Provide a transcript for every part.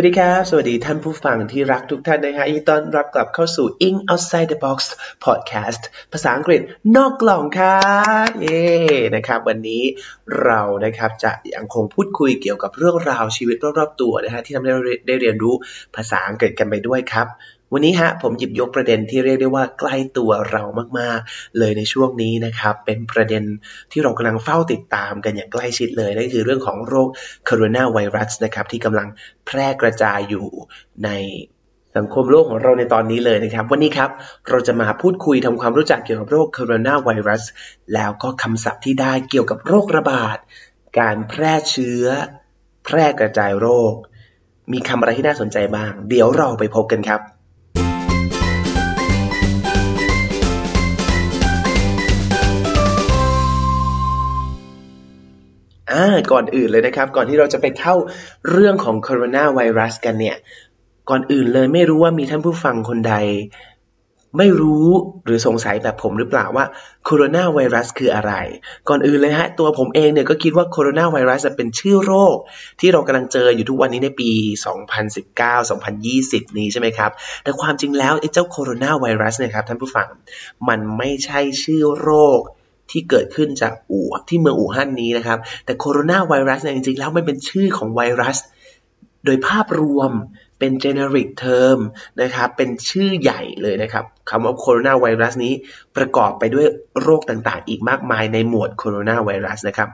วัสดีครับ สวัสดีท่านผู้ฟังที่รักทุกท่านนะฮะยินดีต้อนรับกลับเข้าสู่ In Outside the Box Podcast ภาษาอังกฤษนอกกล่องครับเย้นะครับ วันนี้เรานะครับจะยังคงพูดคุยเกี่ยวกับเรื่องราวชีวิตรอบๆตัวนะฮะที่ทำให้เราได้เรียนรู้ภาษาอังกฤษกันไปด้วยครับ วันนี้ฮะผมหยิบยกประเด็นที่เรียกได้ว่าใกล้ตัวเรามากๆ เลยในช่วงนี้นะครับ เป็นประเด็นที่เรากำลังเฝ้าติดตามกันอย่างใกล้ชิดเลยนั่นคือเรื่องของโรคโคโรนาไวรัสนะครับที่กำลังแพร่กระจายอยู่ในสังคมโลกของเราในตอนนี้เลยนะครับ วันนี้ครับเราจะมาพูดคุยทำความรู้จักเกี่ยวกับโรคโคโรนาไวรัสแล้วก็คำศัพท์ที่ได้เกี่ยวกับโรคระบาด การแพร่เชื้อ แพร่กระจายโรค มีคำอะไรที่น่าสนใจบ้าง เดี๋ยวเราไปพบกันครับ อ่าก่อนอื่นเลยนะครับ ก่อนที่เราจะไปเข้าเรื่องของโคโรนาไวรัสกันเนี่ย ก่อนอื่นเลยไม่รู้ว่ามีท่านผู้ฟังคนใด ไม่รู้หรือสงสัยแบบผมหรือเปล่าว่าโคโรนาไวรัสคืออะไร ก่อนอื่นเลยฮะ ตัวผมเองเนี่ยก็คิดว่าโคโรนาไวรัสเป็นชื่อโรค ที่เรากำลังเจออยู่ทุกวันนี้ในปี 2019-2020 นี้ใช่ไหมครับ แต่ความจริงแล้วไอ้เจ้าโคโรนาไวรัสเนี่ยครับท่านผู้ฟัง มันไม่ใช่ชื่อโรค ที่เกิดขึ้นจากอู่ที่เมืองอู่ฮั่นนี้นะครับ แต่โคโรนาไวรัสเนี่ยจริงๆ แล้วมันเป็นชื่อของไวรัส โดยภาพรวมเป็น generic term นะครับ เป็นชื่อใหญ่เลยนะครับคำว่าโคโรนาไวรัสนี้ประกอบไปด้วยโรคต่างๆ อีกมากมายในหมวดโคโรนาไวรัสนะครับ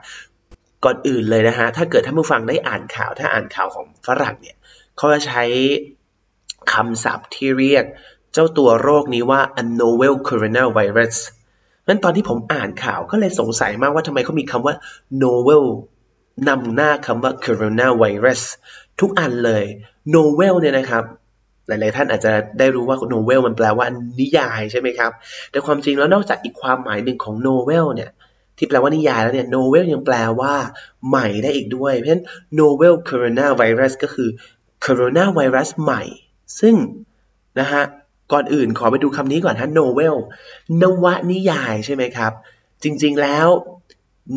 ก่อนอื่นเลยนะฮะ ถ้าเกิดท่านผู้ฟังได้อ่านข่าว ถ้าอ่านข่าวของฝรั่งเนี่ยเขาจะใช้คำศัพท์ที่เรียกเจ้าตัวโรคนี้ว่า a novel coronavirus นั้นตอนที่ผมอ่านข่าวก็เลยสงสัยมากว่าทำไมเขามีคำว่า novel นำหน้าคำว่า coronavirus ทุกอันเลย novel เนี่ยนะครับ หลาย ๆ ท่านอาจจะได้รู้ว่า novel มันแปลว่านิยายใช่ไหมครับ แต่ความจริงแล้วนอกจากอีกความหมายหนึ่งของ novel เนี่ยที่แปลว่านิยายแล้วเนี่ย novel ยังแปลว่าใหม่ได้อีกด้วย เพราะฉะนั้น novel coronavirus ก็คือ coronavirus ใหม่ ซึ่งนะฮะ ก่อนอื่นขอไปดูคำนี้ก่อนฮะ novel นวนิยายใช่ไหมครับ จริงๆแล้ว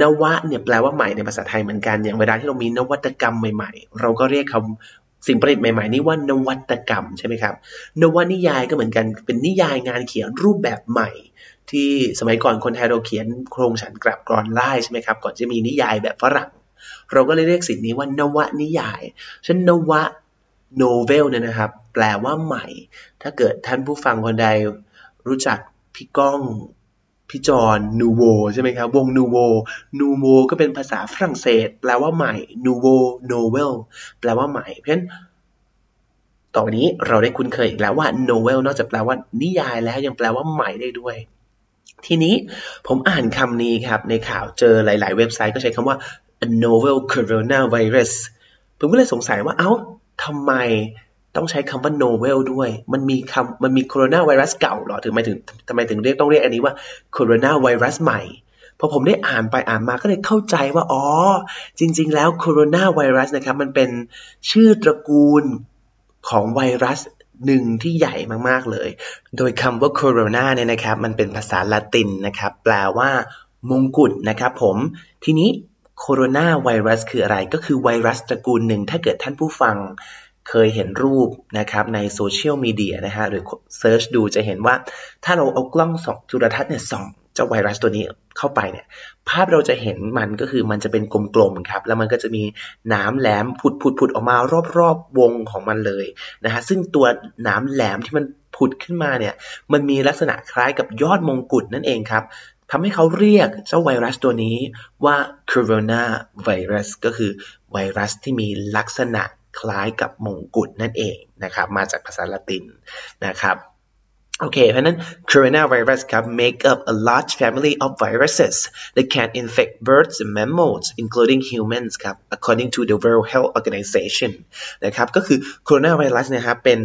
นวะเนี่ยแปลว่าใหม่ในภาษาไทยเหมือนกัน อย่างเวลาที่เรามีนวัตกรรมใหม่ๆ เราก็เรียกคำสิ่งประดิษฐ์ใหม่ๆ นี้ว่านวัตกรรมใช่ไหมครับ นวนิยายก็เหมือนกัน เป็นนิยายงานเขียนรูปแบบใหม่ ที่สมัยก่อนคนไทยเราเขียนโครงฉันกลับกรอนไล่ใช่ไหมครับ ก่อนจะมีนิยายแบบฝรั่ง เราก็เลยเรียกสิ่งนี้ว่านวนิยายฉันนวะ novel เนี่ยนะครับ แปลว่าใหม่ ถ้าเกิดท่านผู้ฟังคนใดรู้จักพี่ก้องพี่จอนนูโวใช่ไหมครับ วงนูโวนูโวก็เป็นภาษาฝรั่งเศส แปลว่าใหม่นูโวโนเวลแปลว่าใหม่ เพราะฉะนั้นต่อไปนี้เราได้คุ้นเคยอีกแล้วว่า novel นอกจากแปลว่านิยายแล้วยังแปลว่าใหม่ได้ด้วย ทีนี้ผมอ่านคำนี้ครับ ในข่าวเจอหลาย ๆ เว็บไซต์ก็ใช้คำว่า a novel coronavirus ผมก็เลยสงสัยว่าเอ้า ทำไมต้องใช้คำว่า novel ด้วย มันมีคำมันมีโคโรนาไวรัสเก่าเหรอ ถึงไม่ถึงทำไมถึงเรียกต้องเรียกอันนี้ว่าโคโรนาไวรัสใหม่ พอผมได้อ่านไปอ่านมาก็เลยเข้าใจว่า อ๋อ จริง ๆ แล้วโคโรนาไวรัสนะครับ มันเป็นชื่อตระกูลของไวรัสหนึ่งที่ใหญ่มากๆเลย โดยคำว่าโคโรนาเนี่ยนะครับ มันเป็นภาษาละตินนะครับ แปลว่ามงกุฎนะครับผม ทีนี้ โคโรนาไวรัสคืออะไร ก็คือไวรัสตระกูลหนึ่ง ถ้าเกิดท่านผู้ฟังเคยเห็นรูปนะครับในโซเชียลมีเดียนะฮะหรือ search ดูจะเห็นว่าถ้าเราเอากล้องส่องจุลทรรศน์เนี่ยส่องเจ้าไวรัสตัวนี้เข้าไปเนี่ย ภาพเราจะเห็นมันก็คือมันจะเป็นกลมๆครับ แล้วมันก็จะมีหนามแหลมผุดผุดผุดออกมารอบๆวงของมันเลยนะฮะซึ่งตัวน้ำแหลมที่มันผุดขึ้นมาเนี่ย มันมีลักษณะคล้ายกับยอดมงกุฎนั่นเองครับ ทำให้เขาเรียกเจ้าไวรัสตัวนี้ว่า corona virus ก็คือไวรัสที่มีลักษณะคล้ายกับมงกุฎนั่นเองนะครับ มาจากภาษาละตินนะครับโอเคเพราะนั้น coronavirus ครับ make up a large family of viruses that can infect birds and mammals including humans ครับ according to the World Health Organization นะครับ ก็คือ coronavirus นะครับเป็น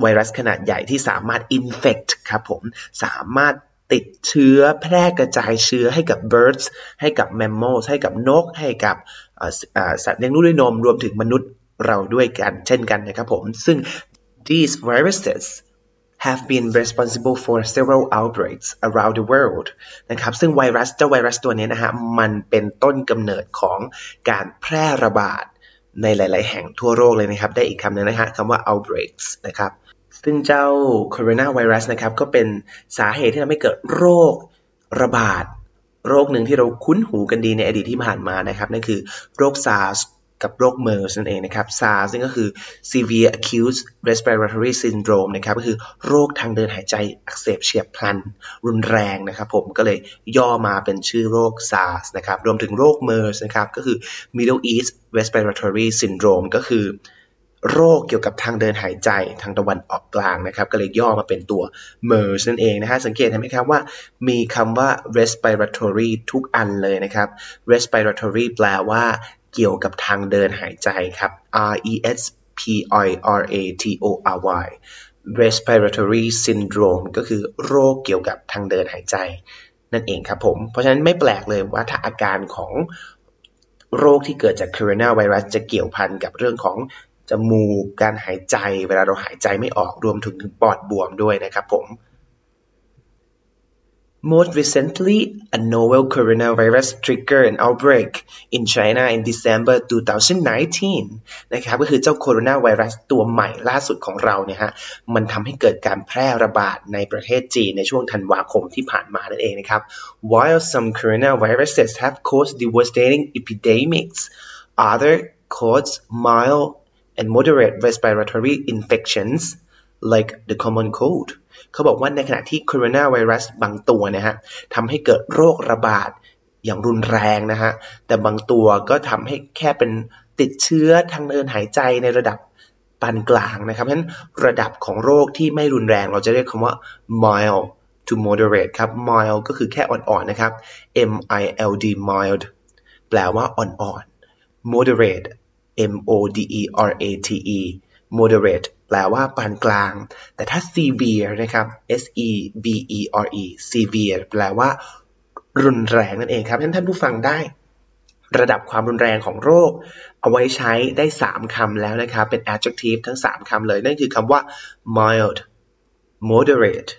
ไวรัสขนาดใหญ่ที่สามารถ infect ครับผม สามารถ ติดเชื้อแพร่กระจายเชื้อให้กับ birds ให้กับ mammals ให้กับนก ให้กับสัตว์เลี้ยงลูกด้วยนมรวมถึงมนุษย์เราด้วยกันเช่นกันนะครับผม ซึ่ง these viruses have been responsible for several outbreaks around the world นะครับ ซึ่งไวรัสเจ้าไวรัสตัวนี้นะฮะ มันเป็นต้นกำเนิดของการแพร่ระบาดในหลาย ๆ แห่งทั่วโลกเลยนะครับ ได้อีกคำนึงนะฮะคำว่า outbreaks นะครับ ซึ่งเจ้าโคโรนาไวรัสนะครับก็เป็นสาเหตุที่ทำให้เกิดโรคระบาด โรคหนึ่งที่เราคุ้นหูกันดีในอดีตที่ผ่านมานะครับนั่นคือโรคซาร์สกับโรคเมอร์สนั่นเองนะครับ SARS ซึ่งก็คือ severe acute respiratory syndrome นะครับก็คือโรคทางเดินหายใจอักเสบเฉียบพลัน รุนแรงนะครับผมก็เลยย่อมาเป็นชื่อโรค SARS นะครับรวมถึงโรค MERS นะครับก็คือ Middle East Respiratory Syndrome ก็คือ โรคเกี่ยวกับทางเดินหายใจทางตะวันออกกลางนะครับ ก็เลยย่อมาเป็นตัว MERS นั่นเองนะฮะสังเกตเห็นไหมครับว่ามีคำว่า respiratory ทุกอันเลยนะครับ respiratory แปลว่าเกี่ยวกับทางเดินหายใจครับ R E S P I R A T O R Y respiratory syndrome ก็คือโรคเกี่ยวกับทางเดินหายใจนั่นเองครับผม เพราะฉะนั้นไม่แปลกเลยว่าถ้าอาการของโรคที่เกิดจากโคโรนาไวรัสจะเกี่ยวพันกับเรื่องของ จมูก การหายใจ เวลาเราหายใจไม่ออกรวมถึงปอดบวมด้วยนะครับผม Most recently, a novel coronavirus triggered an outbreak in China in December 2019 นะครับก็คือเจ้าโคโรนาไวรัสตัวใหม่ล่าสุดของเราเนี่ยฮะมันทำให้เกิดการแพร่ระบาดในประเทศจีนในช่วงธันวาคมที่ผ่านมานั่นเองนะครับ While some coronaviruses have caused devastating epidemics, other cause mild and moderate respiratory infections like the common cold เขาบอกว่าในขณะที่โคโรนาไวรัสบางตัวนะฮะทำให้เกิดโรคระบาดอย่างรุนแรงนะฮะ แต่บางตัวก็ทำให้แค่เป็นติดเชื้อทางเดินหายใจในระดับปานกลางนะครับ เพราะฉะนั้นระดับของโรคที่ไม่รุนแรงเราจะเรียกคำว่า mild to moderate ครับ mild ก็คือแค่อ่อนๆนะครับ M I L D mild แปลว่าอ่อนๆ moderate M O D E R A T E moderate แปลว่าปานกลาง แต่ถ้า severe นะครับ S E V E R E severe แปลว่า รุนแรงนั่นเองครับท่านท่านผู้ฟังได้ ระดับความรุนแรงของโรค เอาไว้ใช้ได้ 3คำแล้วนะครับ เป็น adjective ทั้ง 3คำเลย นั่นคือคำว่า mild moderate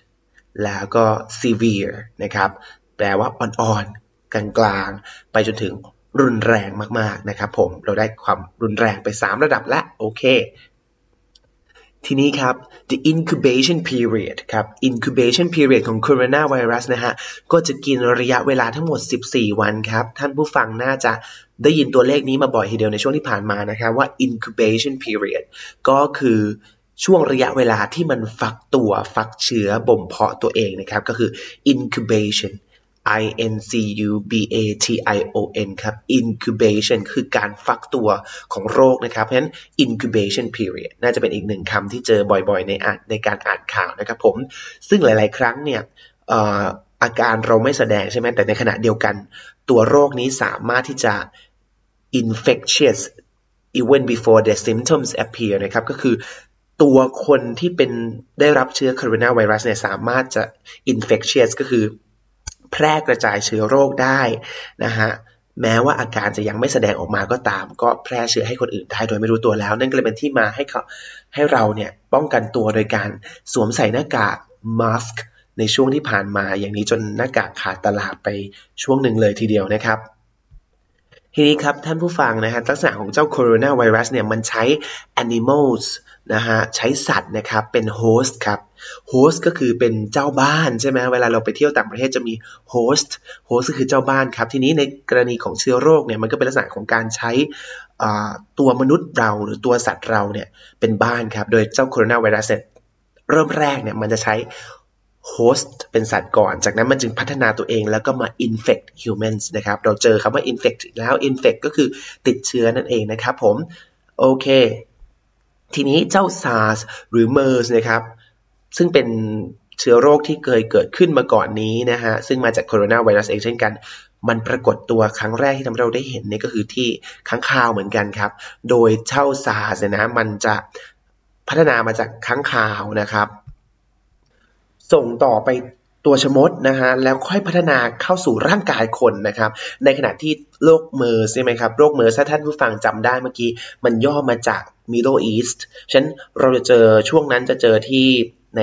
แล้วก็ severe นะครับ แปลว่าอ่อนๆ กลางๆ ไปจนถึง รุนแรงมากๆนะครับผมเราได้ความรุนแรงไป 3 ระดับแล้วโอเค ทีนี้ครับ the incubation period ครับ incubation period ของ coronavirus นะฮะก็จะกินระยะเวลาทั้งหมด 14 วันครับ ท่านผู้ฟังน่าจะได้ยินตัวเลขนี้มาบ่อยทีเดียวในช่วงที่ผ่านมานะครับว่า incubation period ก็คือช่วงระยะเวลาที่มันฟักตัวฟักเชื้อบ่มเพาะตัวเองนะครับ ก็คือ incubation I N C U B A T I O N ครับ incubation คือการฟักตัวของโรคนะครับ เพราะฉะนั้น incubation period น่าจะเป็นอีกหนึ่งคำที่เจอบ่อยๆ ในอ่านในการอ่านข่าวนะครับผม ซึ่งหลายๆ ครั้งเนี่ยอาการเราไม่แสดงใช่ไหมแต่ในขณะเดียวกัน ตัวโรคนี้สามารถที่จะ infectious even before the symptoms appear นะครับ ก็คือตัวคนที่เป็นได้รับเชื้อโคโรนาไวรัสเนี่ยสามารถจะ infectious ก็คือ แพร่กระจายเชื้อโรคได้นะฮะแม้ว่าอาการจะยังไม่แสดงออกมาก็ตาม ก็แพร่เชื้อให้คนอื่นได้โดยไม่รู้ตัวแล้ว นั่นก็เลยเป็นที่มาให้เขาให้เราเนี่ยป้องกันตัวโดยการสวมใส่หน้ากาก mask ในช่วงที่ผ่านมาอย่างนี้จนหน้ากากขาดตลาดไปช่วงหนึ่งเลยทีเดียวนะครับ ทีนี้ครับท่านผู้ฟังนะฮะลักษณะของเจ้าโคโรนาไวรัสเนี่ยมันใช้ animals นะฮะใช้สัตว์นะครับเป็น host ครับ host ก็คือเป็นเจ้าบ้านใช่ไหมเวลาเราไปเที่ยวต่างประเทศจะมีhost host ก็คือเจ้าบ้านครับ ทีนี้ในกรณีของเชื้อโรคเนี่ยมันก็เป็นลักษณะของการใช้ตัวมนุษย์เราหรือตัวสัตว์เราเนี่ยเป็นบ้านครับ โดยเจ้าโคโรนาไวรัสเริ่มแรกเนี่ยมันจะใช้ host เป็นสัตว์ก่อน จากนั้นมันจึงพัฒนาตัวเองแล้วก็มา infect humans นะครับ เราเจอคำว่า infect แล้ว infect ก็คือติดเชื้อนั่นเองนะครับผม โอเค ทีนี้เจ้า SARS หรือ MERS นะครับ ซึ่งเป็นเชื้อโรคที่เคยเกิดขึ้นมาก่อนนี้นะฮะ ซึ่งมาจากโคโรนาไวรัสเองเช่นกัน มันปรากฏตัวครั้งแรกที่ทำให้เราได้เห็นนี่ก็คือที่ค้างคาวเหมือนกันครับ โดยเจ้า SARS นะ มันจะพัฒนามาจากค้างคาวนะครับ ส่งต่อไปตัวชะมดนะฮะแล้วค่อยพัฒนาเข้าสู่ร่างกายคนนะครับ ในขณะที่โรคเมอร์สใช่ไหมครับโรคเมอร์สถ้าท่านผู้ฟังจำได้เมื่อกี้ มันย่อมาจาก Middle East ฉะนั้นเราจะเจอช่วงนั้นจะเจอที่ใน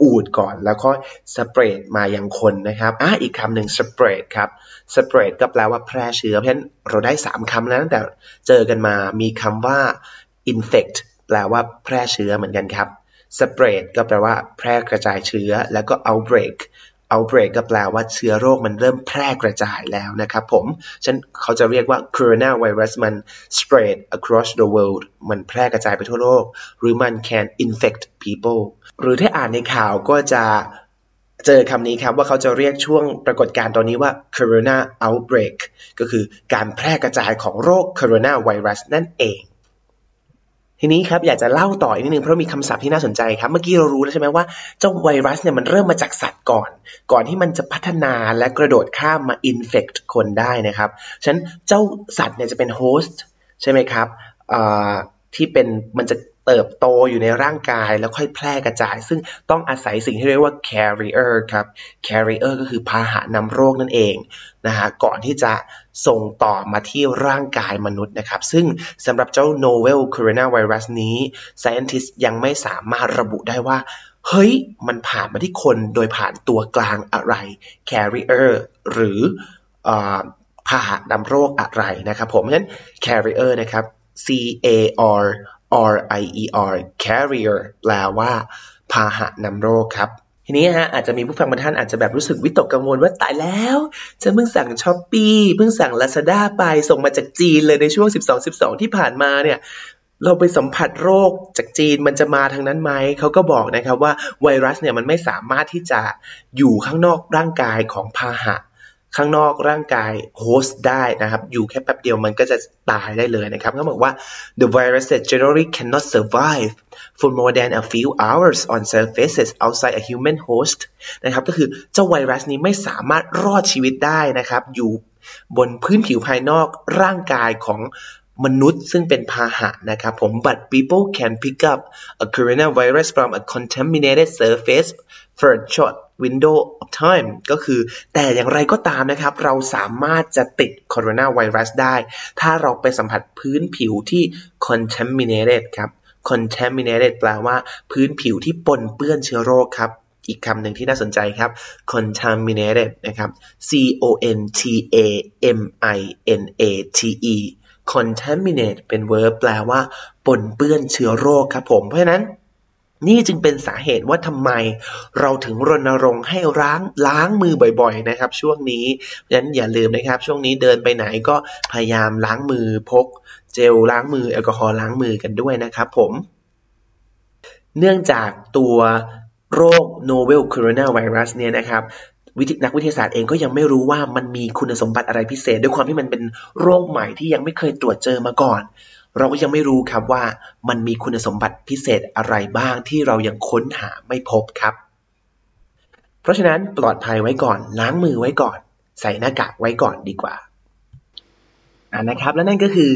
อูดก่อนแล้วก็สเปรดมายังคนนะครับอะอีกคำหนึ่งสเปรดครับสเปรดก็แปลว่าแพร่เชื้อ เพราะฉะนั้นเราได้ 3คำแล้วตั้งแต่เจอกันมามีคำว่า infect แปลว่าแพร่เชื้อเหมือนกันครับ spread ก็แปลว่าแพร่กระจายเชื้อ แล้วก็ outbreak outbreak ก็แปลว่าเชื้อโรคมันเริ่มแพร่กระจายแล้วนะครับผมฉันเขาจะเรียกว่า coronavirus มัน spread across the world มันแพร่กระจายไปทั่วโลก หรือมัน can infect people หรือถ้าอ่านในข่าวก็จะเจอคำนี้ครับว่าเขาจะเรียกช่วงปรากฏการณ์ตอนนี้ว่า corona outbreak ก็คือการแพร่กระจายของโรค coronavirus นั่นเอง ทีนี้ครับอยากจะเล่าต่ออีกนิดนึงเพราะมีคำศัพท์ที่น่าสนใจครับ เมื่อกี้เรารู้แล้วใช่ไหมว่าเจ้าไวรัสเนี่ยมันเริ่มมาจากสัตว์ก่อน ก่อนที่มันจะพัฒนาและกระโดดข้ามมาอินเฟกต์คนได้นะครับฉะนั้นเจ้าสัตว์เนี่ยจะเป็นโฮสต์ใช่ไหมครับที่เป็นมันจะ เติบโตอยู่ในร่างกายแล้วค่อยแพร่กระจาย ซึ่งต้องอาศัยสิ่งที่เรียกว่า carrier ครับ carrier ก็คือพาหะนำโรคนั่นเองนะฮะก่อนที่จะส่งต่อมาที่ร่างกายมนุษย์นะครับ ซึ่งสำหรับเจ้า novel coronavirus นี้ scientist ยังไม่สามารถระบุได้ว่า เฮ้ย มันผ่านมาที่คนโดยผ่านตัวกลางอะไร carrier หรือพาหะนำโรคอะไรนะครับผมเพราะฉะนั้น carrier นะครับ C A R R I E R carrier แปลว่าพาหะนำโรคครับทีนี้ฮะอาจจะมีผู้ฟังบางท่านอาจจะแบบรู้สึกวิตกกังวลว่าตายแล้วฉันเพิ่งสั่งช้อปปี้เพิ่งสั่ง Lazada ไปส่งมาจากจีนเลยในช่วง 12-12 ที่ผ่านมาเนี่ยเราไปสัมผัสโรคจากจีนมันจะมาทางนั้นไหม เขาก็บอกนะครับว่าไวรัสเนี่ยมันไม่สามารถที่จะอยู่ข้างนอกร่างกายของพาหะ ข้างนอกร่างกายโฮสต์ได้นะครับ อยู่แค่แป๊บเดียวมันก็จะตายได้เลยนะครับเขาบอกว่า the virus generally cannot survive for more than a few hours on surfaces outside a human host นะครับก็คือเจ้าไวรัสนี้ไม่สามารถรอดชีวิตได้นะครับ อยู่บนพื้นผิวภายนอกร่างกายของมนุษย์ซึ่งเป็นพาหะนะครับผม but people can pick up a coronavirus from a contaminated surface for a short window of time ก็คือ แต่อย่างไรก็ตามนะครับ เราสามารถจะติดโคโรนาไวรัสได้ ถ้าเราไปสัมผัสพื้นผิวที่ contaminated ครับ contaminated แปลว่าพื้นผิวที่ปนเปื้อนเชื้อโรคครับ อีกคำหนึ่งที่น่าสนใจครับ contaminated นะครับ c o n t a m i n a t e contaminate เป็น verb แปลว่า ปนเปื้อนเชื้อโรคครับผม เพราะฉะนั้น นี่จึงเป็นสาเหตุว่าทำไมเราถึงรณรงค์ให้ล้างล้างมือบ่อยๆนะครับ ช่วงนี้ฉะนั้นอย่าลืมนะครับ ช่วงนี้เดินไปไหนก็พยายามล้างมือพก เจลล้างมือแอลกอฮอล์ล้างมือกันด้วยนะครับผม เนื่องจากตัวโรค novel coronavirus เนี่ยนะครับวินักวิทยาศาสตร์เองก็ยังไม่รู้ว่ามันมีคุณสมบัติอะไรพิเศษ ด้วยความที่มันเป็นโรคใหม่ที่ยังไม่เคยตรวจเจอมาก่อน เราก็ยังไม่รู้ครับว่ามันมีคุณสมบัติพิเศษอะไรบ้างที่เรายังค้นหาไม่พบครับ เพราะฉะนั้นปลอดภัยไว้ก่อนล้างมือไว้ก่อน ใส่หน้ากากไว้ก่อนดีกว่าอ่านะครับ และนั่นก็คือ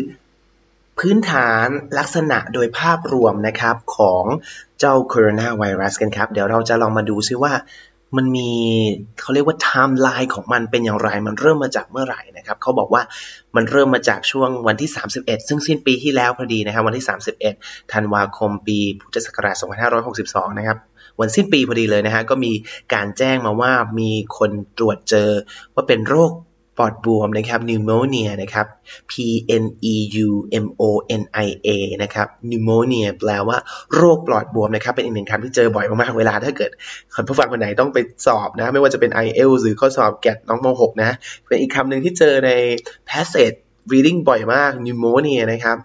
พื้นฐานลักษณะโดยภาพรวมนะครับของเจ้าโคโรนาไวรัสกันครับ เดี๋ยวเราจะลองมาดูซิว่า มันมีเขาเรียกว่าไทม์ไลน์ของมันเป็นอย่างไร มันเริ่มมาจากเมื่อไหร่นะครับเขาบอกว่ามันเริ่มมาจากช่วงวันที่ 31 ซึ่งสิ้นปีที่แล้วพอดีนะครับ วันที่ 31 ธันวาคมปีพุทธศักราช2562 นะครับ วันสิ้นปีพอดีเลยนะฮะก็มีการแจ้งมาว่ามีคนตรวจเจอว่าเป็นโรค ปอดบวมนะครับ pneumonia นะครับ p n e u m o n i a นะครับ pneumonia แปลว่าโรคปอดบวมนะครับ เป็นอีกหนึ่งคำที่เจอบ่อยมากๆ เวลาถ้าเกิดคนผู้ฟังคนไหนต้องไปสอบนะ ไม่ว่าจะเป็น IELTS หรือข้อสอบแกดน้องม .6 นะ เป็นอีกคำหนึ่งที่เจอใน passage reading บ่อยมาก pneumonia นะครับ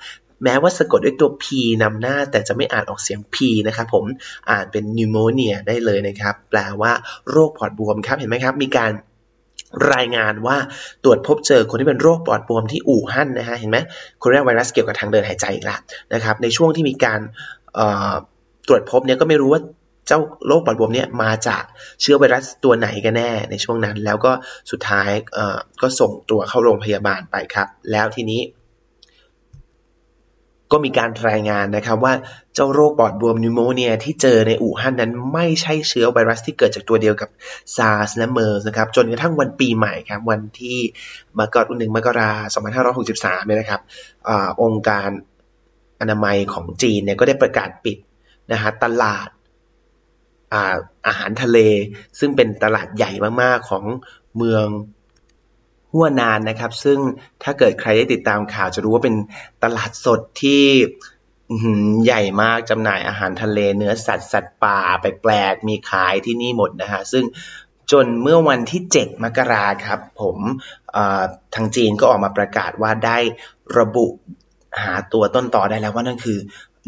แม้ว่าสะกดด้วยตัว p นำหน้าแต่จะไม่อ่านออกเสียง p นะครับผมอ่านเป็น pneumonia ได้เลยนะครับ แปลว่าโรคปอดบวมครับ เห็นไหมครับ มีการ รายงานว่าตรวจพบเจอคนที่เป็นโรคปอดบวมที่อู่ฮั่นนะฮะเห็นไหมโคโรนาไวรัสเกี่ยวกับทางเดินหายใจอีกแล้วนะครับในช่วงที่มีการตรวจพบเนี่ยก็ไม่รู้ว่าเจ้าโรคปอดบวมเนี่ยมาจากเชื้อไวรัสตัวไหนกันแน่ในช่วงนั้น แล้วก็สุดท้ายก็ส่งตัวเข้าโรงพยาบาลไปครับ แล้วทีนี้ ก็มีการรายงานนะครับว่าเจ้าโรคปอดบวม pneumonia ที่เจอในอู่ฮั่นนั้นไม่ใช่เชื้อไวรัสที่เกิดจากตัวเดียวกับซาร์สและเมอร์สนะครับจนกระทั่งวันปีใหม่ครับวันที่มกราคมหนึ่งมกราคม2563เนี่ยนะครับองค์การอนามัยของจีนเนี่ยก็ได้ประกาศปิดนะฮะตลาดอาอาหารทะเล ซึ่งเป็นตลาดใหญ่มากๆของเมือง หัวนานนะครับ ซึ่งถ้าเกิดใครได้ติดตามข่าวจะรู้ว่าเป็นตลาดสดที่ใหญ่มากจำหน่ายอาหารทะเลเนื้อสัตว์สัตว์ป่าแปลกๆมีขายที่นี่หมดนะฮะซึ่งจนเมื่อวันที่ 7 มกราครับ ผมทางจีนก็ออกมาประกาศว่าได้ระบุหาตัวต้นต่อได้แล้วว่านั่นคือ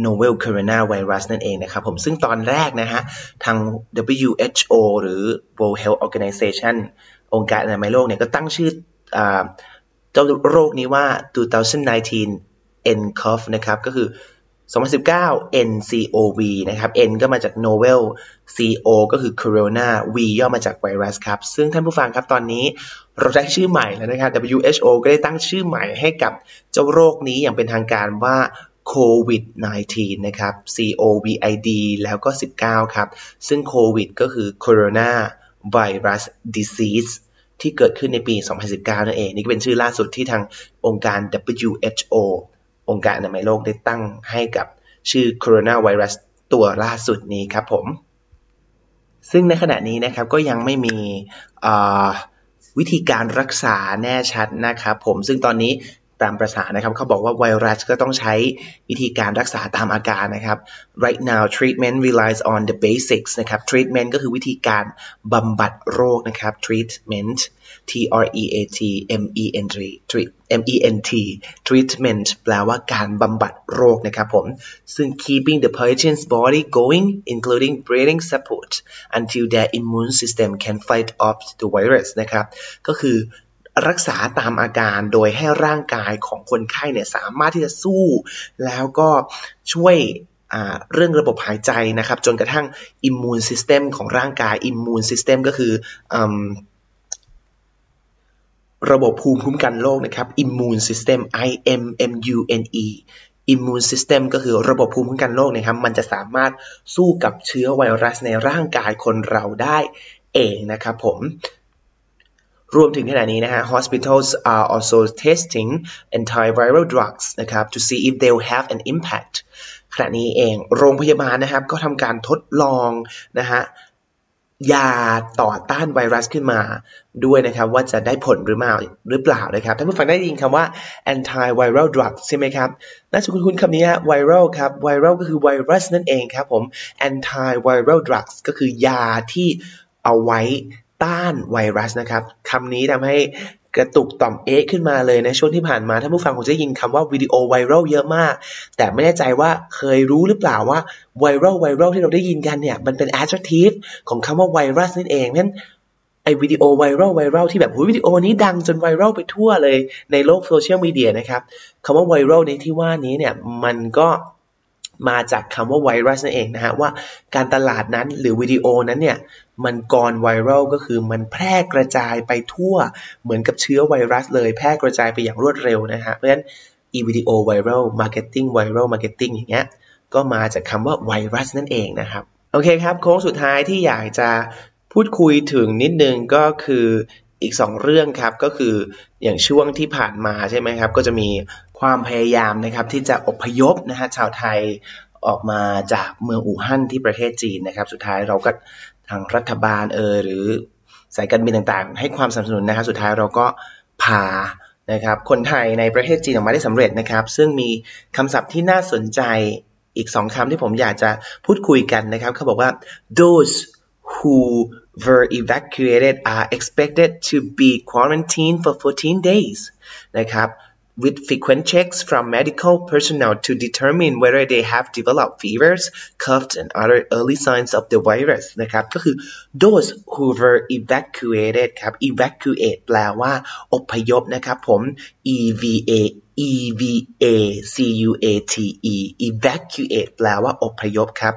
novel coronavirus นั่นเองนะครับผมซึ่งตอนแรกนะฮะ ทาง WHO หรือ World Health Organization องค์การอนามัยโลกเนี่ยก็ตั้งชื่อ เจ้าโรคนี้ว่า 2019 nCoV นะครับ ก็คือ 2019 nCoV นะครับ n ก็มาจาก novel co ก็คือ corona v ย่อมาจากไวรัสครับ ซึ่งท่านผู้ฟังครับตอนนี้เราได้ชื่อใหม่แล้วนะครับ WHO ก็ได้ตั้งชื่อใหม่ให้กับเจ้าโรคนี้อย่างเป็นทางการว่าโควิด -19 นะครับ COVID แล้วก็ 19 ครับ ซึ่งโควิดก็คือ Corona Virus Disease ที่เกิดขึ้นในปี 2019 นั่นเอง นี่ก็เป็นชื่อล่าสุดที่ทางองค์การ WHO องค์การอนามัยโลกได้ตั้งให้กับชื่อ Coronavirus ตัวล่าสุดนี้ครับผม ซึ่งในขณะนี้นะครับก็ยังไม่มีวิธีการรักษาแน่ชัดนะครับผมซึ่งตอนนี้ ตามประสานะครับเขาบอกว่าไวรัสก็ต้องใช้วิธีการรักษาตามอาการนะครับ right now treatment relies on the basics นะครับ treatment ก็คือวิธีการบำบัดโรคนะครับ treatment T R E A T M E N T M E N T treatment แปลว่าการบำบัดโรคนะครับผม ซึ่ง keeping the patient's body going including breathing support until their immune system can fight off the virus นะครับ ก็คือ รักษาตามอาการโดยให้ร่างกายของคนไข้เนี่ยสามารถที่จะสู้ แล้วก็ช่วยเรื่องระบบหายใจนะครับ จนกระทั่ง immune system ของร่างกาย immune system ก็คืออระบบภูมิคุ้มกันโรคนะครับอิมมูนซิสเต็ม I M M U N E อิมมูนซิสเต็มก็คือระบบภูมิคุ้มกันโรคนะครับ มันจะสามารถสู้กับเชื้อไวรัสในร่างกายคนเราได้เองนะครับผม รวมถึงขณะนี้นะฮะ hospitals are also testing antiviral drugs นะครับ to see if they'll have an impact ขณะนี้เองโรงพยาบาลนะครับ ก็ทำการทดลองนะฮะยาต่อต้านไวรัสขึ้นมาด้วยนะครับว่าจะได้ผลหรือไม่หรือเปล่านะครับท่านผู้ฟังได้ยินคำว่า antiviral drugs ใช่ไหมครับน่าจะคุ้นๆคำนี้ฮะ viral ครับ viral ก็คือไวรัสนั่นเองครับผม antiviral drugs ก็คือยาที่เอาไว้ ต้านไวรัสนะครับคำนี้ทำให้กระตุกต่อมเอ๊ขึ้นมาเลยในช่วงที่ผ่านมาท่านผู้ฟังคงจะยินคำว่าวิดีโอไวรัลเยอะมาก แต่ไม่แน่ใจว่าเคยรู้หรือเปล่าว่าไวรัลไวรัลที่เราได้ยินกันเนี่ยมันเป็น adjective ของคำว่าไวรัสนั่นเองนั้นไอวิดีโอไวรัลไวรัลที่แบบวิดีโอนี้ดังจนไวรัลไปทั่วเลยในโลกโซเชียลมีเดียนะครับคำว่าไวรัลในที่ว่านี้เนี่ยมันก็ มาจากคำว่าไวรัสนั่นเองนะฮะว่าการตลาดนั้นหรือวิดีโอนั้นเนี่ยมัน go viral ก็คือมันแพร่กระจายไปทั่ว เหมือนกับเชื้อไวรัสเลยแพร่กระจายไปอย่างรวดเร็วนะฮะเพราะฉะนั้นอีวิดีโอ viral marketing viral marketing อย่างเงี้ยก็มาจากคำว่าไวรัสนั่นเองนะครับ โอเคครับ โค้งสุดท้ายที่อยากจะพูดคุยถึงนิดนึงก็คือ อีกสองเรื่องครับก็คืออย่างช่วงที่ผ่านมาใช่ไหมครับ ก็จะมีความพยายามนะครับที่จะอพยพนะฮะชาวไทยออกมาจากเมืองอู่ฮั่นที่ประเทศจีนนะครับ สุดท้ายเราก็ทางรัฐบาลเออหรือสายการบินต่างๆ ให้ความสนับสนุนนะครับ สุดท้ายเราก็พานะครับคนไทยในประเทศจีนออกมาได้สำเร็จนะครับ ซึ่งมีคำศัพท์ที่น่าสนใจอีกสองคำที่ผมอยากจะพูดคุยกันนะครับ เขาบอกว่า those who were evacuated are expected to be quarantined for 14 days นะครับ with frequent checks from medical personnel to determine whether they have developed fevers, coughs, and other early signs of the virus นะครับ ก็คือ those who were evacuated ครับ evacuate แปลว่า อพยพนะครับผม eva eva c u a t e evacuate แปลว่า อพยพครับ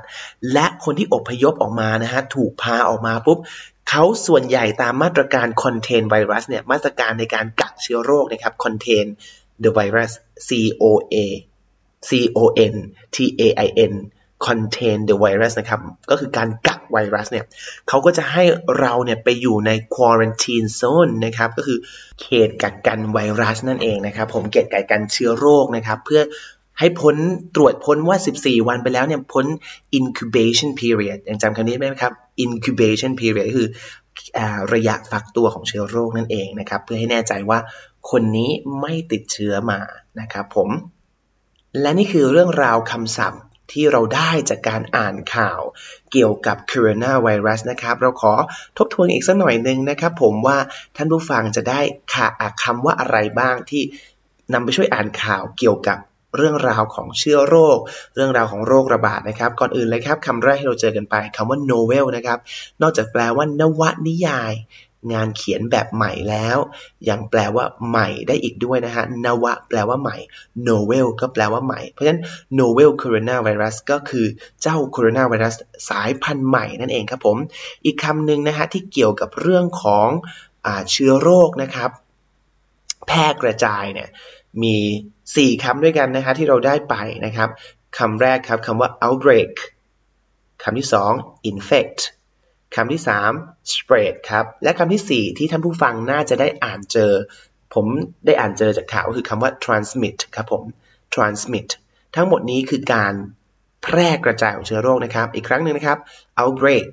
และคนที่อพยพออกมานะฮะ ถูกพาออกมาปุ๊บเขาส่วนใหญ่ตามมาตรการ contain virus เนี่ย มาตรการในการกักเชื้อโรคนะครับ contain the virus C O A C O N T A I N contain the virus นะครับ ก็คือการกักไวรัสเนี่ยเขาก็จะให้เราเนี่ยไปอยู่ใน quarantine zone นะครับ ก็คือเขตกักกันไวรัสนั่นเองนะครับ ผมเขตกักกันเชื้อโรคนะครับ เพื่อให้พ้นตรวจพ้นว่า 14 วันไปแล้วเนี่ยพ้น incubation period ยังจำคำนี้ไหมครับ incubation period ก็คือ ระยะฟักตัวของเชื้อโรคนั่นเองนะครับ เพื่อให้แน่ใจว่าคนนี้ไม่ติดเชื้อมานะครับผม และนี่คือเรื่องราวคำศัพท์ที่เราได้จากการอ่านข่าวเกี่ยวกับโคโรนาไวรัสนะครับ เราขอทบทวนอีกสักหน่อยหนึ่งนะครับ ผมว่าท่านผู้ฟังจะได้ค่ะคำว่าอะไรบ้างที่นำไปช่วยอ่านข่าวเกี่ยวกับ เรื่องราวของเชื้อโรค เรื่องราวของโรคระบาดนะครับ ก่อนอื่นเลยครับคำแรกที่เราเจอกันไปคำว่า novel นะครับ นอกจากแปลว่านวนิยาย งานเขียนแบบใหม่แล้ว ยังแปลว่าใหม่ได้อีกด้วยนะฮะนวะแปลว่าใหม่ novel ก็แปลว่าใหม่ เพราะฉะนั้น novel coronavirus ก็คือเจ้าโคโรนาไวรัสสายพันธุ์ใหม่นั่นเองครับผม อีกคำหนึ่งนะฮะที่เกี่ยวกับเรื่องของอเชื้อโรคนะครับ แพร่กระจายเนี่ย มี 4คำด้วยกันนะคะที่เราได้ไปนะครับคำแรกครับคำว่า outbreak คำที่2 infect คำที่ 3 spread ครับ และคำที่ 4 ที่ท่านผู้ฟังน่าจะได้อ่านเจอ ผมได้อ่านเจอจากข่าวคือคำว่า transmit ครับผม transmit ทั้งหมดนี้คือการแพร่กระจายของเชื้อโรคนะครับ อีกครั้งหนึ่งนะครับ outbreak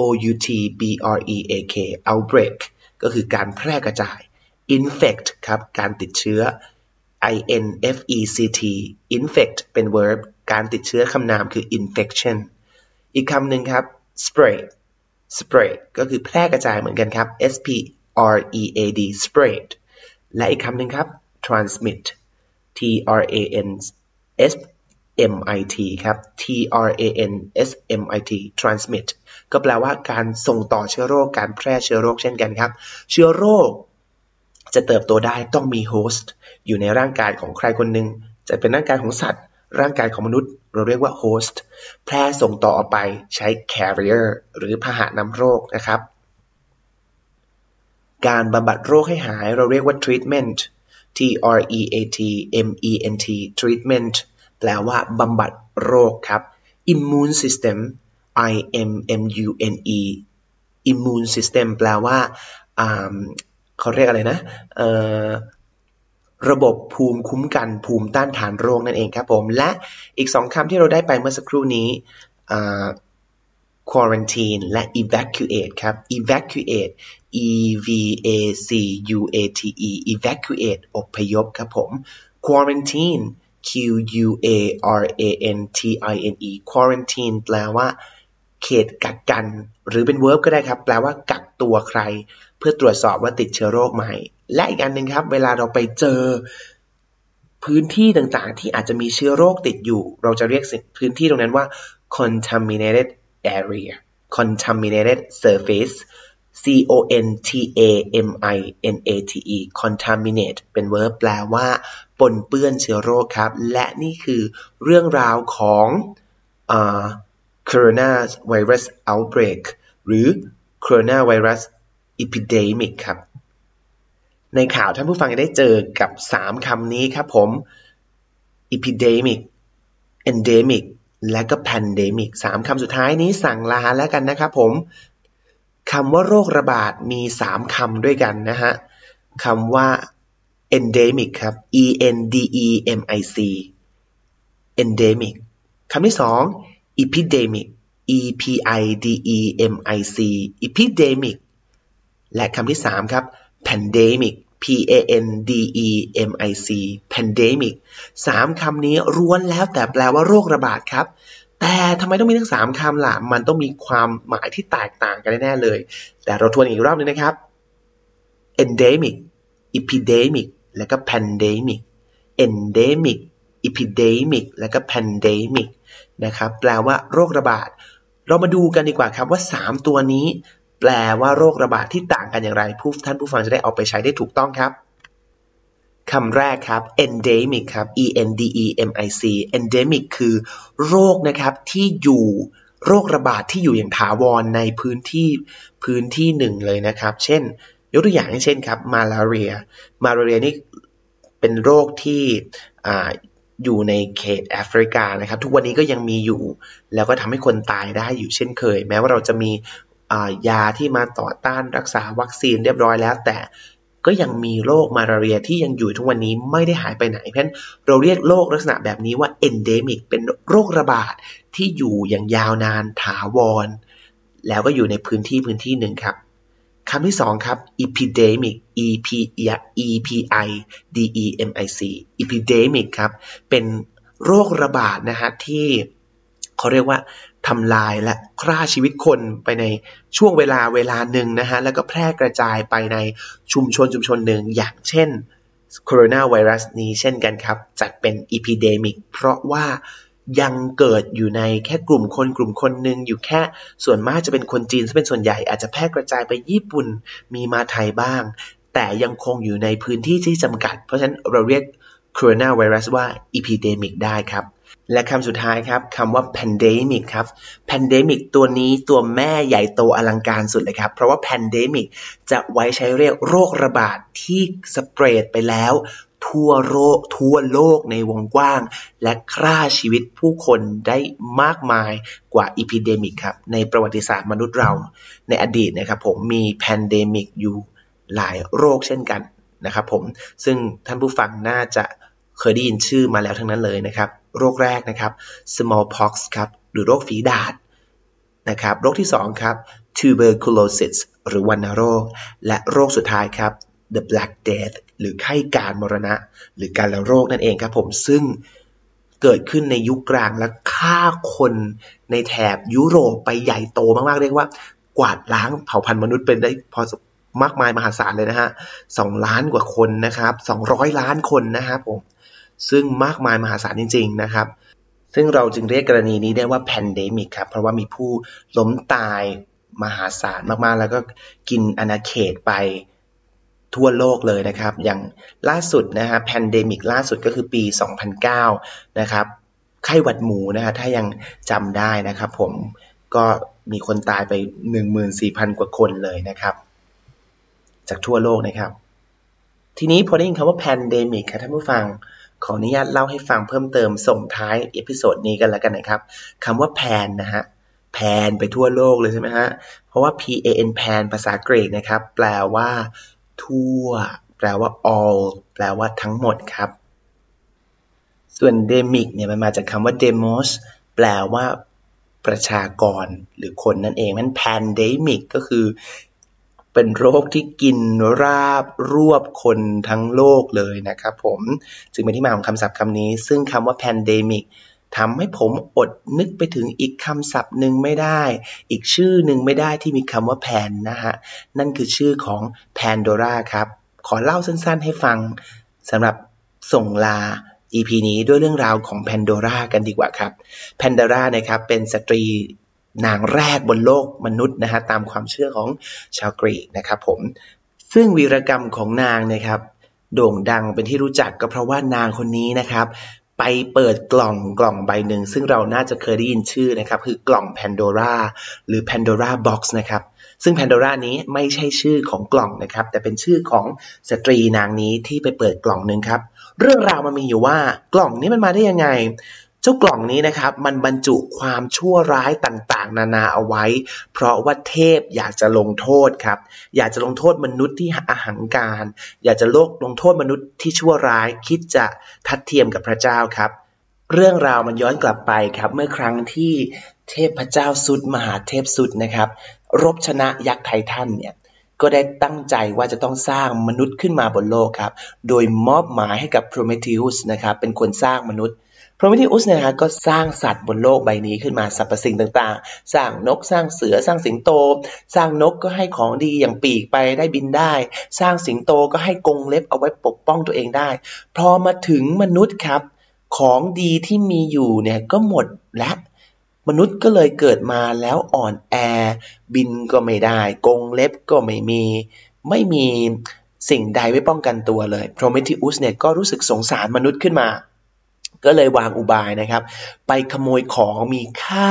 o u t b r e a k outbreak ก็คือการแพร่กระจาย infect ครับ การติดเชื้อ infect infect เป็น verb การติดเชื้อคำนามคือ infection อีกคำหนึ่งครับ spread spread ก็คือแพร่กระจายเหมือนกันครับ s p r e a d spread และอีกคำหนึ่งครับ transmit t r a n s m i t ครับ t r a n s m i t transmit ก็แปลว่าการส่งต่อเชื้อโรค การแพร่เชื้อโรคเช่นกันครับ เชื้อโรค จะเติบโตได้ต้องมี host อยู่ในร่างกายของใครคนหนึ่งจะเป็นร่างกายของสัตว์ ร่างกายของมนุษย์ เราเรียกว่า host แพร่ส่งต่อออกไปใช้ carrier หรือพาหะนำโรคนะครับ การบำบัดโรคให้หายเราเรียกว่า treatment T R E A T M E N T treatment แปลว่าบำบัดโรคครับ immune system I M M U N E immune system แปลว่า เขาเรียกอะไรนะระบบภูมิคุ้มกันภูมิต้านทานโรคนั่นเองครับผม และอีกสองคำที่เราได้ไปเมื่อสักครู่นี้ quarantine และ evacuate ครับ evacuate e v a c u a t e evacuate อพยพครับผม quarantine q u a r a n t i n e quarantine แปลว่า เขตกักกัน หรือเป็น verb ก็ได้ครับ แปลว่ากักตัวใคร เพื่อตรวจสอบว่าติดเชื้อโรคไหม และอีกอันหนึ่งครับ เวลาเราไปเจอพื้นที่ต่างๆ ที่อาจจะมีเชื้อโรคติดอยู่ เราจะเรียกพื้นที่ตรงนั้นว่า contaminated area contaminated surface C O N T A M I N A T E contaminate เป็น verb แปลว่าปนเปื้อนเชื้อโรคครับ และนี่คือเรื่องราวของ coronavirus outbreak หรือ coronavirus epidemic ครับ ในข่าวท่านผู้ฟังจะได้เจอกับ 3คำนี้ครับผม epidemic endemic และก็ pandemic 3คำสุดท้ายนี้สั่งลาแล้วกันนะครับผมคำว่าโรคระบาดมี 3คำด้วยกันนะฮะคำว่า endemic ครับ e n d e m i c endemic คำที่สอง epidemic e p i d e m i c epidemic และคำที่ 3 ครับ pandemic p a n d e m i c pandemic สามคำนี้ร้วนแล้วแต่แปลว่าโรคระบาดครับ แต่ทำไมต้องมีทั้งสามคำล่ะ มันต้องมีความหมายที่แตกต่างกันแน่เลย แต่เราทวนอีกรอบนึงนะครับ endemic epidemic และก็ pandemic endemic epidemic และก็ pandemic นะครับ แปลว่าโรคระบาด เรามาดูกันดีกว่าครับว่า 3 ตัวนี้ แปลว่าโรคระบาดที่ต่างกันอย่างไรผู้ท่านผู้ฟังจะได้เอาไปใช้ได้ถูกต้องครับคำแรกครับ endemic ครับ e n d e m i c endemic คือโรคนะครับที่อยู่โรคระบาดที่อยู่อย่างถาวรในพื้นที่พื้นที่หนึ่งเลยนะครับ เช่น ยกตัวอย่างเช่นครับมาลาเรีย มาลาเรียนี่เป็นโรคที่อยู่ในเขตแอฟริกานะครับ ทุกวันนี้ก็ยังมีอยู่ แล้วก็ทำให้คนตายได้อยู่เช่นเคย แม้ว่าเราจะมี ยาที่มาต่อต้านรักษาวัคซีนเรียบร้อยแล้ว แต่ก็ยังมีโรคมาลาเรียที่ยังอยู่ทุกวันนี้ไม่ได้หายไปไหน เพราะฉะนั้นเราเรียกโรคลักษณะแบบนี้ว่า endemic เป็นโรคระบาดที่อยู่อย่างยาวนานถาวร แล้วก็อยู่ในพื้นที่พื้นที่หนึ่งครับคำที่สองครับ epidemic e p e p i d e m i c epidemic ครับ เป็นโรคระบาดนะฮะที่เขาเรียกว่าทำลายและฆ่าชีวิตคนไปในช่วงเวลาเวลาหนึ่งนะฮะแล้วก็แพร่กระจายไปในชุมชนชุมชนหนึ่งอย่างเช่นโคโรนาไวรัสนี้เช่นกันครับ จัดเป็น epidemic เพราะว่ายังเกิดอยู่ในแค่กลุ่มคนกลุ่มคนหนึ่งอยู่แค่ส่วนมากจะเป็นคนจีนซึ่งเป็นส่วนใหญ่อาจจะแพร่กระจายไปญี่ปุ่นมีมาไทยบ้าง แต่ยังคงอยู่ในพื้นที่ที่จำกัด เพราะฉะนั้นเราเรียกโคโรนาไวรัสว่า epidemic ได้ครับ และคำสุดท้ายครับคำว่า pandemic ครับ pandemic ตัวนี้ตัวแม่ใหญ่โตอลังการสุดเลยครับ เพราะว่า pandemic จะไว้ใช้เรียกโรคระบาดที่ spread ไปแล้ว ทั่วโลกทั่วโลกในวงกว้าง และฆ่าชีวิตผู้คนได้มากมายกว่า epidemic ครับ ในประวัติศาสตร์มนุษย์เรา ในอดีตนะครับผมมี pandemic อยู่หลายโรคเช่นกันนะครับผมซึ่งท่านผู้ฟังน่าจะเคยได้ยินชื่อมาแล้วทั้งนั้นเลยนะครับ โรคแรกนะครับ smallpox ครับหรือโรคฝีดาษนะครับโรคที่2ครับ tuberculosis หรือวัณโรค และโรคสุดท้ายครับ the black death หรือไข้การมรณะ หรือการละโรคนั่นเองครับผมซึ่งเกิดขึ้นในยุคกลางและฆ่าคนในแถบยุโรปไปใหญ่โตมากๆ เรียกว่ากวาดล้างเผ่าพันธุ์มนุษย์เป็นได้พอมากมายมหาศาลเลยนะฮะสองล้านกว่าคนนะครับสองร้อยล้านคนนะครับผม ซึ่งมากมายมหาศาลจริง ๆ นะครับ ซึ่งเราจึงเรียกกรณีนี้ได้ว่า pandemic ครับเพราะว่ามีผู้ล้มตายมหาศาลมากๆ แล้วก็กินอาณาเขตไปทั่วโลกเลยนะครับ อย่างล่าสุดนะฮะ pandemic ล่าสุดก็คือปี 2009 นะครับไข้หวัดหมูนะฮะถ้ายังจำได้นะครับผมก็มีคนตายไป 14,000 กว่าคนเลยนะครับ จากทั่วโลกนะครับ ทีนี้พอได้ยินคำว่า pandemic ครับท่านผู้ฟัง ขออนุญาตเล่าให้ฟังเพิ่มเติมส่งท้าย episode นี้กันแล้วกันนะครับคำว่า pan นะฮะ pan ไปทั่วโลกเลยใช่ไหมฮะ เพราะว่า P A N pan ภาษากรีกนะครับ แปลว่า ทั่ว แปลว่า all แปลว่าทั้งหมดครับ ส่วน demic เนี่ยมันมาจากคำว่า demos แปลว่าประชากรหรือคนนั่นเองมัน pandemic ก็คือ เป็นโรคที่กินราบรวบคนทั้งโลกเลยนะครับผมจึงเป็นที่มาของคำศัพท์คำนี้ ซึ่งคำว่า pandemic ทำให้ผมอดนึกไปถึงอีกคำศัพท์หนึ่งไม่ได้ อีกชื่อหนึ่งไม่ได้ที่มีคำว่าแพนนะฮะ นั่นคือชื่อของ Pandora ครับ ขอเล่าสั้นๆให้ฟังสำหรับส่งลา EP นี้ด้วยเรื่องราวของ Pandora กันดีกว่าครับ Pandora นะครับเป็นสตรี นางแรกบนโลกมนุษย์นะฮะตามความเชื่อของชาวกรีกนะครับผมซึ่งวีรกรรมของนางนะครับโด่งดังเป็นที่รู้จักก็เพราะว่านางคนนี้นะครับ ไปเปิดกล่องกล่องใบหนึ่ง ซึ่งเราน่าจะเคยได้ยินชื่อนะครับ คือกล่อง Pandora หรือ Pandora Box นะครับซึ่ง Pandora นี้ไม่ใช่ชื่อของกล่องนะครับ แต่เป็นชื่อของสตรีนางนี้ที่ไปเปิดกล่องหนึ่งครับ เรื่องราวมันมีอยู่ว่ากล่องนี้มันมาได้ยังไง เจ้ากล่องนี้นะครับมันบรรจุความชั่วร้ายต่างๆ นานาเอาไว้ เพราะว่าเทพอยากจะลงโทษครับ อยากจะลงโทษมนุษย์ที่อาหังการ อยากจะโลกลงโทษมนุษย์ที่ชั่วร้าย คิดจะทัดเทียมกับพระเจ้าครับ เรื่องราวมันย้อนกลับไปครับเมื่อครั้งที่เทพพระเจ้าสุดมหาเทพสุดนะครับ รบชนะยักษ์ไททันเนี่ยก็ได้ตั้งใจว่าจะต้องสร้างมนุษย์ขึ้นมาบนโลกครับ โดยมอบหมายให้กับโพรเมธีอุสนะครับเป็นคนสร้างมนุษย์ พรมิทิอุสเนี่ยฮะก็สร้างสัตว์บนโลกใบนี้ขึ้นมาสรรพสิ่งต่างๆ สร้างนกสร้างเสือสร้างสิงโต สร้างนกก็ให้ของดีอย่างปีกไปได้บินได้ สร้างสิงโตก็ให้กรงเล็บเอาไว้ปกป้องตัวเองได้ พอมาถึงมนุษย์ครับ ของดีที่มีอยู่เนี่ยก็หมดและมนุษย์ก็เลยเกิดมาแล้วอ่อนแอ บินก็ไม่ได้กรงเล็บก็ไม่มี ไม่มีสิ่งใดไว้ป้องกันตัวเลยพรหมทิอุสเนี่ยก็รู้สึกสงสารมนุษย์ขึ้นมา ก็เลยวางอุบายนะครับ ไปขโมยของมีค่า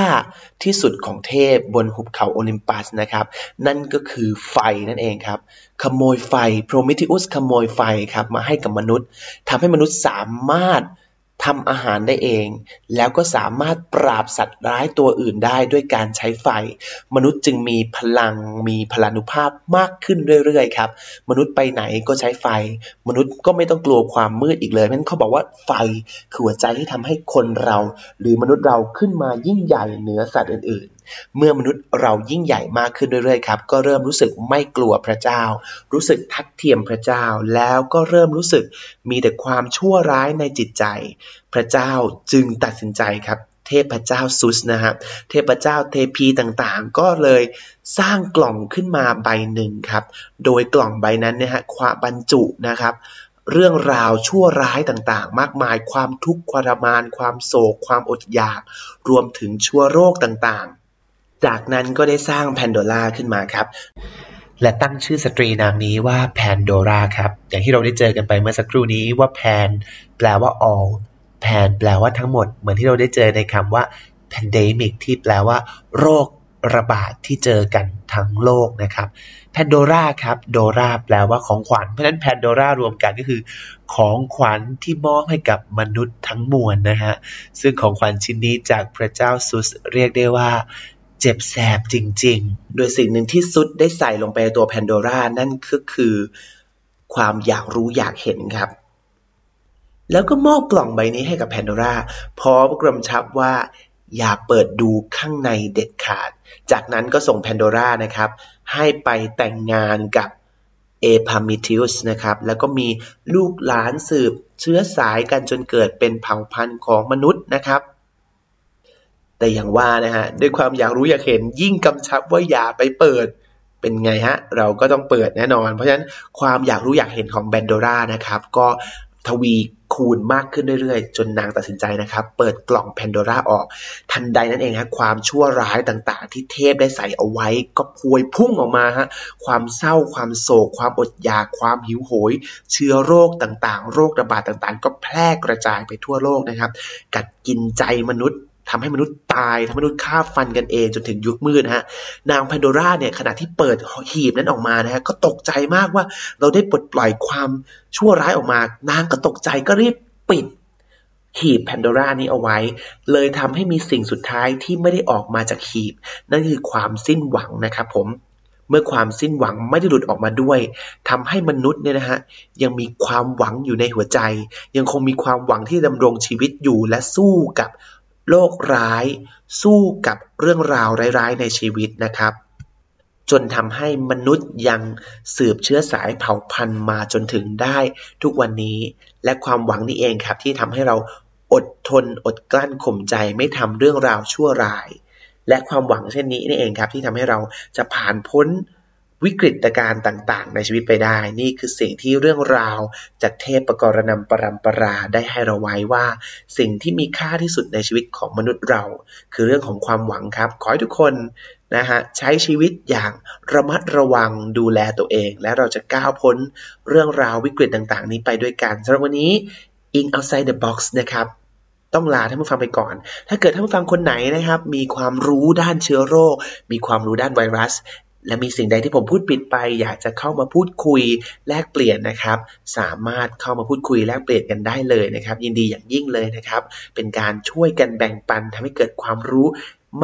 ที่สุดของเทพบนหุบเขาโอลิมปัสนะครับ นั่นก็คือไฟนั่นเองครับ ขโมยไฟโพรมิทิอุสขโมยไฟครับมาให้กับมนุษย์ทำให้มนุษย์สามารถ ทำอาหารได้เอง แล้วก็สามารถปราบสัตว์ร้ายตัวอื่นได้ด้วยการใช้ไฟ มนุษย์จึงมีพลังมีพลานุภาพมากขึ้นเรื่อยๆครับ มนุษย์ไปไหนก็ใช้ไฟ มนุษย์ก็ไม่ต้องกลัวความมืดอีกเลยเพราะนั้นเขาบอกว่าไฟคือหัวใจที่ทำให้คนเรา หรือมนุษย์เราขึ้นมายิ่งใหญ่เหนือสัตว์อื่น เมื่อมนุษย์เรายิ่งใหญ่มากขึ้นเรื่อยๆครับ ก็เริ่มรู้สึกไม่กลัวพระเจ้า รู้สึกทักเทียมพระเจ้า แล้วก็เริ่มรู้สึกมีแต่ความชั่วร้ายในจิตใจ พระเจ้าจึงตัดสินใจครับเทพเจ้าซุสนะครับ เทพเจ้าเทพีต่างๆ ก็เลยสร้างกล่องขึ้นมาใบหนึ่งครับ โดยกล่องใบนั้นเนี่ยฮะความบรรจุนะครับ เรื่องราวชั่วร้ายต่างๆ มากมายความทุกข์ความรมาน ความโศก ความอดอยาก รวมถึงชั่วโรคต่างๆ จากนั้นก็ได้สร้างแพนโดล่าขึ้นมาครับ และตั้งชื่อสตรีนามนี้ว่าแพนโดราครับ อย่างที่เราได้เจอกันไปเมื่อสักครู่นี้ว่าแพนแปลว่า all แพนแปลว่าทั้งหมด เหมือนที่เราได้เจอในคำว่า pandemic ที่แปลว่า โรคระบาดที่เจอกันทั้งโลกนะครับแพนโดราครับโดราแปลว่าของขวัญ เพราะฉะนั้นแพนโดรารวมกันก็คือ ของขวัญที่มอบให้กับมนุษย์ทั้งมวลนะฮะ ซึ่งของขวัญชิ้นนี้จากพระเจ้าซุสเรียกได้ว่า เจ็บแสบจริง ๆ โดยสิ่งหนึ่งที่ซุดได้ใส่ลงไปในตัวแพนโดรานั่นก็คือ ความอยากรู้อยากเห็นครับ แล้วก็มอบกล่องใบนี้ให้กับแพนโดราพร้อมกำชับว่าอย่าเปิดดูข้างในเด็ดขาด จากนั้นก็ส่งแพนโดรานะครับ ให้ไปแต่งงานกับเอพามิทิอุสนะครับ แล้วก็มีลูกหลานสืบเชื้อสายกันจนเกิดเป็นเผ่าพันธุ์ของมนุษย์นะครับ แต่อย่างว่านะฮะด้วยความอยากรู้อยากเห็นยิ่งกำชับว่าอย่าไปเปิดเป็นไงฮะ เราก็ต้องเปิดแน่นอน เพราะฉะนั้นความอยากรู้อยากเห็นของแบนโดรานะครับ ก็ทวีคูณมากขึ้นเรื่อยๆ จนนางตัดสินใจนะครับ เปิดกล่องแพนโดร่าออก ทันใดนั่นเองฮะความชั่วร้ายต่างๆ ที่เทพได้ใส่เอาไว้ ก็พวยพุ่งออกมาฮะความเศร้าความโศก ความอดอยาก ความหิวโหย เชื้อโรคต่างๆ โรคระบาดต่างๆ ก็แพร่กระจายไปทั่วโลกนะครับ กัดกินใจมนุษย์ ทำให้มนุษย์ตายทำให้มนุษย์ฆ่าฟันกันเองจนถึงยุคมืดนะฮะนางแพนโดราเนี่ยขณะที่เปิดหีบนั้นออกมานะฮะก็ตกใจมากว่าเราได้ปลดปล่อยความชั่วร้ายออกมา นางก็ตกใจก็รีบปิดหีบแพนโดรานี้เอาไว้ เลยทำให้มีสิ่งสุดท้ายที่ไม่ได้ออกมาจากหีบ นั่นคือความสิ้นหวังนะครับผมเมื่อความสิ้นหวังไม่ได้หลุดออกมาด้วยทำให้มนุษย์เนี่ยนะฮะยังมีความหวังอยู่ในหัวใจ ยังคงมีความหวังที่ดำรงชีวิตอยู่และสู้กับ โรคร้าย สู้กับเรื่องราวร้ายๆในชีวิตนะครับ จนทำให้มนุษย์ยังสืบเชื้อสายเผ่าพันธุ์มาจนถึงได้ทุกวันนี้ และความหวังนี้เองครับ ที่ทำให้เราอดทนอดกลั้นข่มใจไม่ทำเรื่องราวชั่วร้าย และความหวังเช่นนี้นี่เองครับ ที่ทำให้เราจะผ่านพ้น วิกฤตการณ์ต่างๆ ในชีวิตไปได้ นี่คือสิ่งที่เรื่องราวจากเทพประกรณำปรัมปราได้ให้เราไว้ว่า สิ่งที่มีค่าที่สุดในชีวิตของมนุษย์เรา คือเรื่องของความหวังครับ ขอให้ทุกคนนะฮะใช้ชีวิตอย่างระมัดระวังดูแลตัวเอง และเราจะก้าวพ้นเรื่องราววิกฤตต่างๆ นี้ไปด้วยกันสำหรับวันนี้ In Outside the Box นะครับต้องลาท่านผู้ฟังไปก่อน ถ้าเกิดท่านผู้ฟังคนไหนนะครับ มีความรู้ด้านเชื้อโรค มีความรู้ด้านไวรัส และมีสิ่งใดที่ผมพูดปิดไป อยากจะเข้ามาพูดคุยแลกเปลี่ยนนะครับ สามารถเข้ามาพูดคุยแลกเปลี่ยนกันได้เลยนะครับ ยินดีอย่างยิ่งเลยนะครับ เป็นการช่วยกันแบ่งปันทำให้เกิดความรู้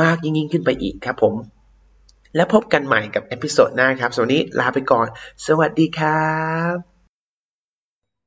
มากยิ่งยิ่งขึ้นไปอีกครับผม และพบกันใหม่กับเอพิโซดหน้าครับสวันนี้ลาไปก่อน สวัสดีครับ